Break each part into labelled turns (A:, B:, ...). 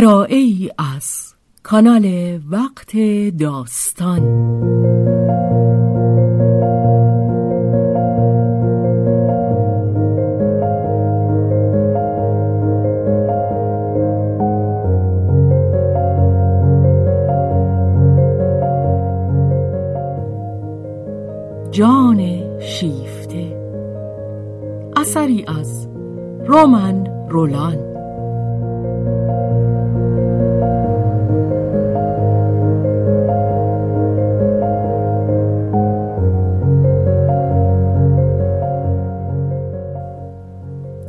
A: ارائه ای از کانال وقت داستان. جان شیفته. اثری از رومن رولان.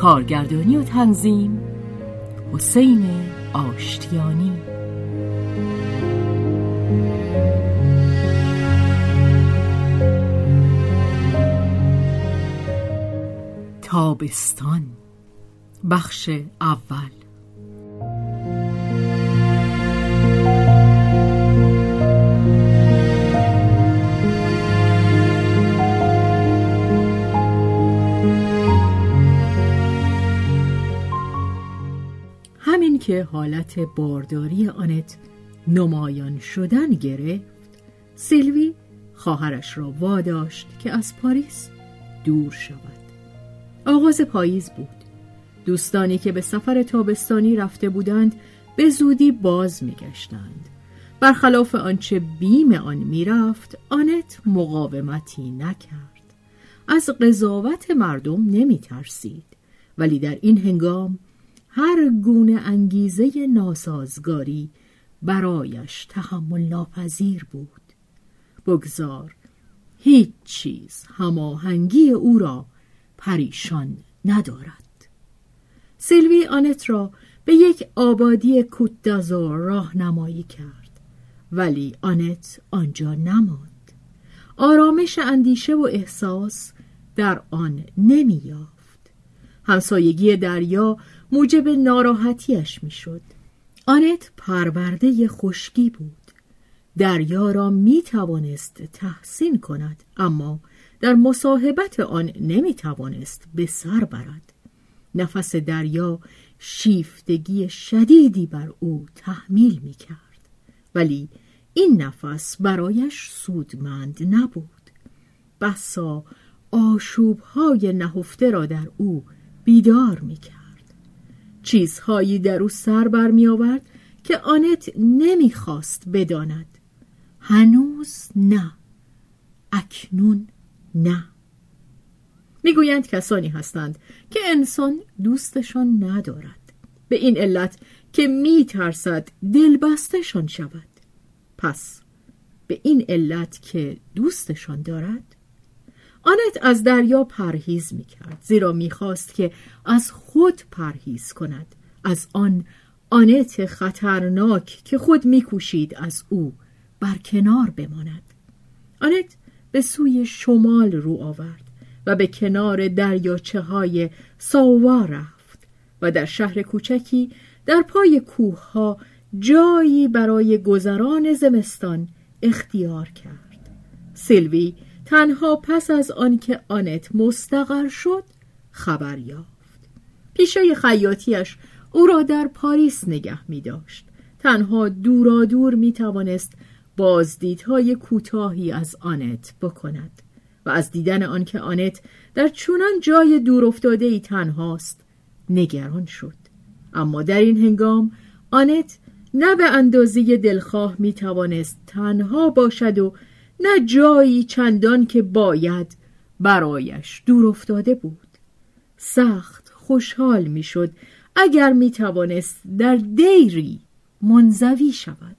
A: کارگردانی و تنظیم. حسین آشتیانی. تابستان. بخش اول. که حالت بارداری آنت نمایان شدن گرفت سیلوی خواهرش را واداشت که از پاریس دور شود. آغاز پاییز بود. دوستانی که به سفر تابستانی رفته بودند به زودی باز میگشتند. برخلاف آنچه بیم آن می‌رفت آنت مقاومتی نکرد. از قضاوت مردم نمی ترسید ولی در این هنگام هر گونه انگیزه ناسازگاری برایش تحمل ناپذیر بود. بگذار هیچ چیز هماهنگی او را پریشان ندارد. سیلوی آنت را به یک آبادی کوتدازور راهنمایی کرد ولی آنت آنجا نماند. آرامش اندیشه و احساس در آن نمییافت. همسایگی دریا موجب ناراحتیش می‌شد. آنت پرورده خشکی بود. دریا را می توانست تحسین کند اما در مصاحبت آن نمی توانست به سر برد. نفس دریا شیفتگی شدیدی بر او تحمیل می کرد. ولی این نفس برایش سودمند نبود. بسا آشوبهای نهفته را در او بیدار می کرد. چیزهایی در او سر بر می آورد که آنت نمی‌خواست بداند. هنوز نه. اکنون نه. می‌گویند کسانی هستند که انسان دوستشان ندارد. به این علت که میترسد دلبستشان شود. پس به این علت که دوستشان دارد آنت از دریا پرهیز می کرد زیرا می‌خواست که از خود پرهیز کند. از آن آنت خطرناک که خود میکوشید از او بر کنار بماند. آنت به سوی شمال رو آورد و به کنار دریاچه های ساوا رفت و در شهر کوچکی در پای کوه ها جایی برای گذران زمستان اختیار کرد. سیلوی تنها پس از آنکه آنت مستقر شد خبر یافت. پیشه خیاطیش او را در پاریس نگه می داشت. تنها دورادور می توانست بازدیدهای کوتاهی از آنت بکند و از دیدن آنکه آنت در چونان جای دور افتاده ای تنهاست نگران شد. اما در این هنگام آنت نه به اندازه دلخواه می توانست تنها باشد و نه جایی چندان که باید برایش دور افتاده بود. سخت خوشحال می‌شد اگر می توانست در دیری منزوی شود.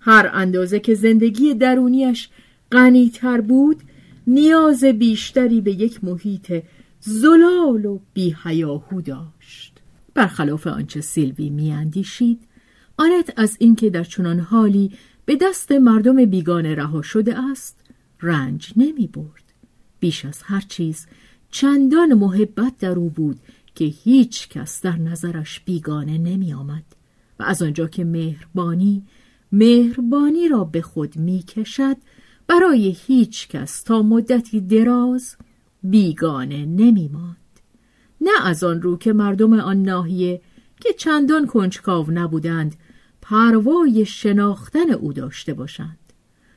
A: هر اندازه که زندگی درونیش غنیتر بود نیاز بیشتری به یک محیط زلال و بیهیاهو داشت. برخلاف آنچه سیلوی میاندیشید آنت از اینکه در چنان حالی به دست مردم بیگانه رها شده است رنج نمی برد بیش از هر چیز چندان محبت در او بود که هیچ کس در نظرش بیگانه نمی آمد و از آنجا که مهربانی مهربانی را به خود می کشد برای هیچ کس تا مدتی دراز بیگانه نمی ماند. نه از آن رو که مردم آن ناحیه که چندان کنجکاو نبودند پروای شناختن او داشته باشند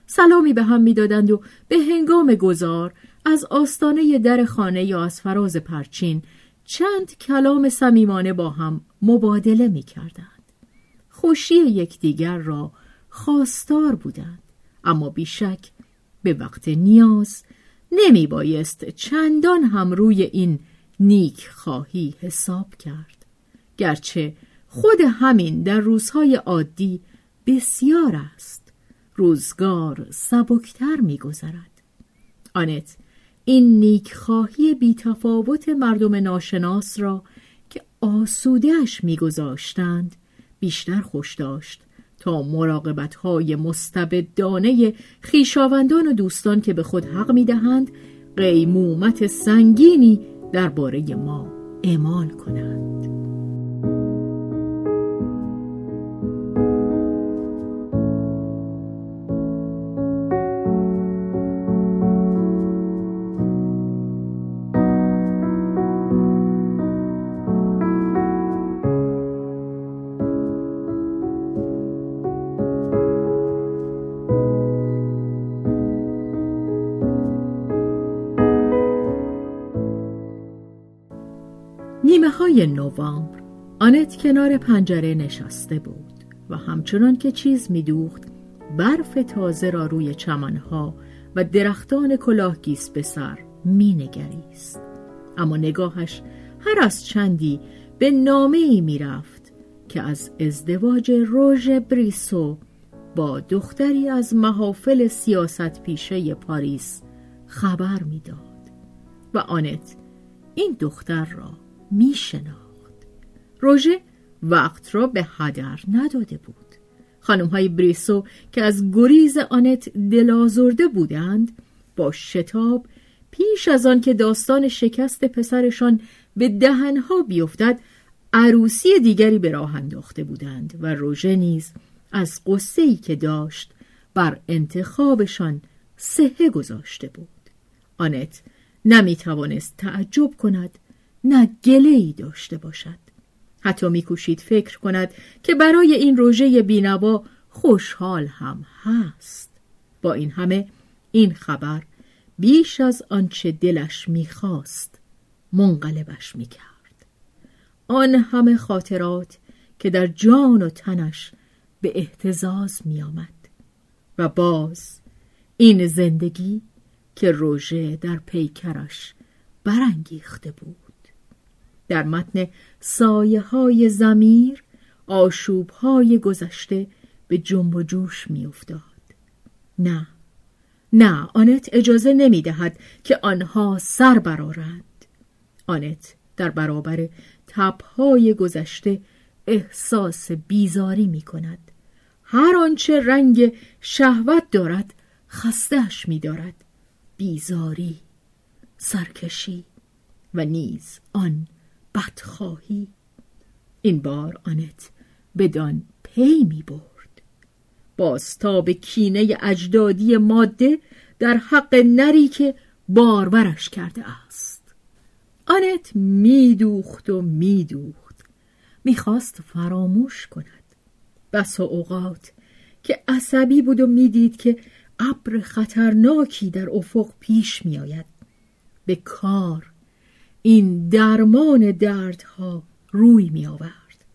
A: سلامی به هم می‌دادند و به هنگام گذار از آستانه در خانه یا از فراز پرچین چند کلام صمیمانه با هم مبادله می کردند. خوشی یکدیگر را خواستار بودند اما بیشک به وقت نیاز نمی بایست چندان هم روی این نیک خواهی حساب کرد گرچه خود همین در روزهای عادی بسیار است. روزگار سبکتر میگذرد. آنت این نیک خواهی بی تفاوت مردم ناشناس را که آسودهش میگذاشتند بیشتر خوش داشت تا مراقبت های مستبدانه خیشاوندان و دوستان که به خود حق می‌دهند قیمومت سنگینی درباره ما اعمال کنند. نیمه های نوامبر آنت کنار پنجره نشسته بود و همچنان که چیز میدوخت برف تازه را روی چمنها و درختان کلاهگیس به سر مینگریست. اما نگاهش هر از چندی به نامه ای می‌رفت که از ازدواج روژ بریسو با دختری از محافل سیاست پیشه پاریس خبر می‌داد و آنت این دختر را می شناخت روژه وقت را به هدر نداده بود. خانم های بریسو که از گریز آنت دلازرده بودند با شتاب پیش از آن که داستان شکست پسرشان به دهنها بیفتد عروسی دیگری به راه انداخته بودند و روژه نیز از قصه که داشت بر انتخابشان سهه گذاشته بود. آنت نمی توانست تعجب کند نه گله ای داشته باشد. حتی میکوشید فکر کند که برای این روژه بینوا خوشحال هم هست. با این همه این خبر بیش از آنچه دلش می‌خواست منقلبش می‌کرد. آن همه خاطرات که در جان و تنش به احتزاز میآمد و باز این زندگی که روژه در پیکرش برانگیخته بود. در متن سایه های زمیر آشوب های گذشته به جنب و جوش می افتاد. نه نه آنت اجازه نمی دهد که آنها سر برارند آنت در برابر تبهای گذشته احساس بیزاری می کند هر آنچه رنگ شهوت دارد خستهش می دارد بیزاری سرکشی و نیز آن بدخواهی این بار آنت بدان پی می برد. به کینه اجدادی ماده در حق نری که باربرش کرده است. آنت میدوخت و میدوخت می‌خواست فراموش کند. بس اوقات که عصبی بود و می‌دید که ابر خطرناکی در افق پیش میآید به کار این درمان دردها روی می آورد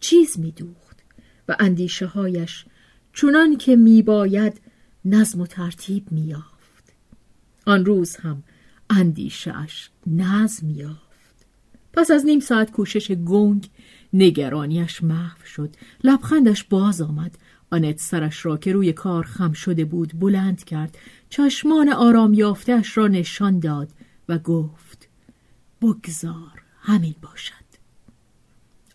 A: چیز می دوخت و اندیشه هایش چونان که می باید نظم و ترتیب می یافت آن روز هم اندیشهش نظم یافت. پس از نیم ساعت کوشش گنگ نگرانیش محو شد. لبخندش باز آمد. آنت سرش را که روی کار خم شده بود بلند کرد. چشمان آرام یافتهش را نشان داد و گفت بگذار. همین باشد.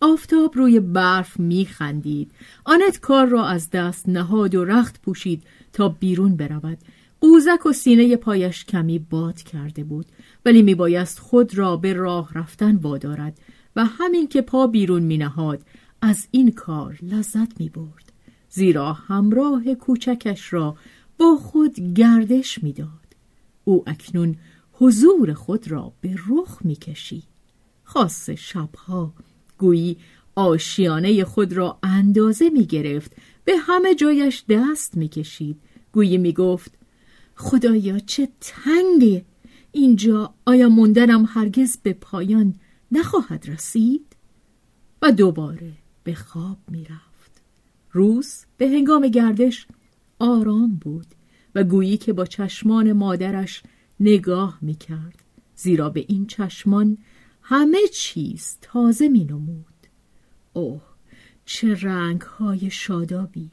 A: آفتاب روی برف میخندید. آنت کار را از دست نهاد و رخت پوشید تا بیرون برود. قوزک و سینه پایش کمی باد کرده بود ولی میبایست خود را به راه رفتن وادارد و همین که پا بیرون مینهاد از این کار لذت می‌برد. زیرا همراه کوچکش را با خود گردش می‌داد. او اکنون حضور خود را به رخ می‌کشید خاص شبها گویی آشیانه خود را اندازه می گرفت به همه جایش دست می کشید گویی می گفت خدایا چه تنگه! اینجا آیا موندنم هرگز به پایان نخواهد رسید؟ و دوباره به خواب می رفت روز به هنگام گردش آرام بود و گویی که با چشمان مادرش نگاه می کرد زیرا به این چشمان همه چیز تازه می نمود اوه چه رنگ های شادابی!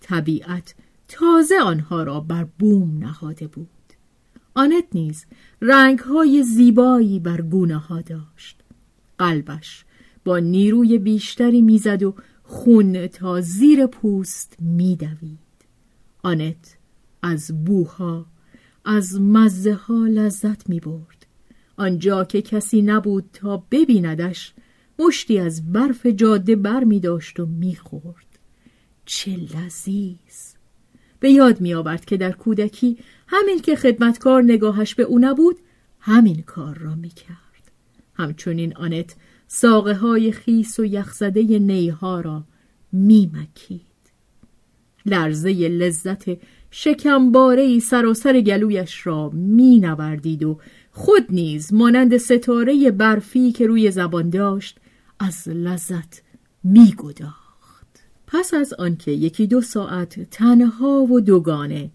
A: طبیعت تازه آنها را بر بوم نهاده بود. آنت نیز رنگ های زیبایی بر گونه ها داشت. قلبش با نیروی بیشتری می‌زد و خون تا زیر پوست میدوید. آنت از بوها از مزه ها لذت می برد. آنجا که کسی نبود تا ببیندش مشتی از برف جاده بر می داشت و می خورد. چه لذیذ! به یاد می آورد که در کودکی همین که خدمتکار نگاهش به او نبود همین کار را می کرد. همچنین آنت ساقه های خیس و یخزده نیها را می مکید. لرزه لذت شکمباره ای سراسر گلویش را می و خود نیز مانند ستاره برفی که روی زبان داشت از لذت می گداخت. پس از آنکه یکی دو ساعت تنها و دوگانه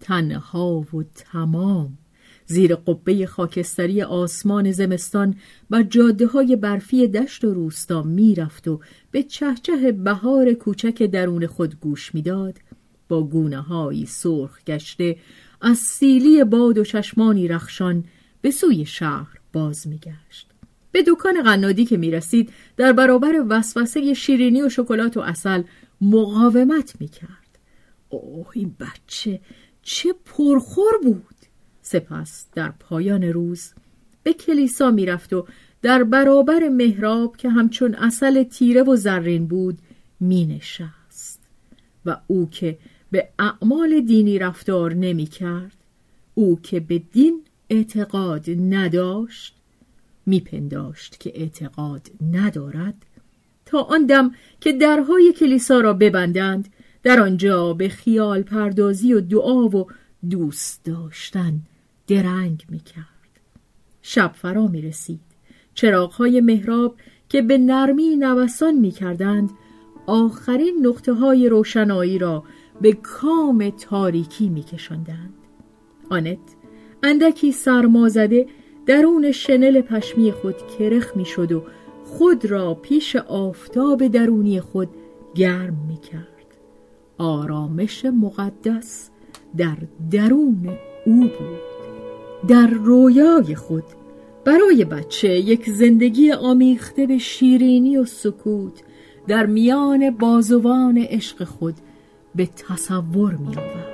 A: تنها و تمام زیر قبه خاکستری آسمان زمستان و جاده های برفی دشت و روستا می‌رفت و به چهچه بهار کوچک درون خود گوش می‌داد با گونه هایی سرخ گشته از سیلی باد و چشمانی رخشان به سوی شهر باز میگشت. به دکان قنادی که می‌رسید در برابر وسوسه شیرینی و شکلات و اصل مقاومت می‌کرد. اوه این بچه چه پرخور بود! سپس در پایان روز به کلیسا می‌رفت و در برابر محراب که همچون اصل تیره و زرین بود مینشست. و او که به اعمال دینی رفتار نمی کرد. او که به دین اعتقاد نداشت میپنداشت که اعتقاد ندارد. تا آن دم که درهای کلیسا را ببندند در آنجا به خیال پردازی و دعا و دوست داشتن درنگ می‌کرد شب فرا می رسید. چراغهای محراب که به نرمی نوسان می‌کردند آخرین نقطه های روشنایی را به کام تاریکی میکشاندند آنت اندکی سرمازده درون شنل پشمی خود کرخ می‌شد و خود را پیش آفتاب درونی خود گرم می‌کرد. آرامش مقدس در درون او بود. در رویای خود برای بچه یک زندگی آمیخته به شیرینی و سکوت در میان بازوان عشق خود به تصور می آورد.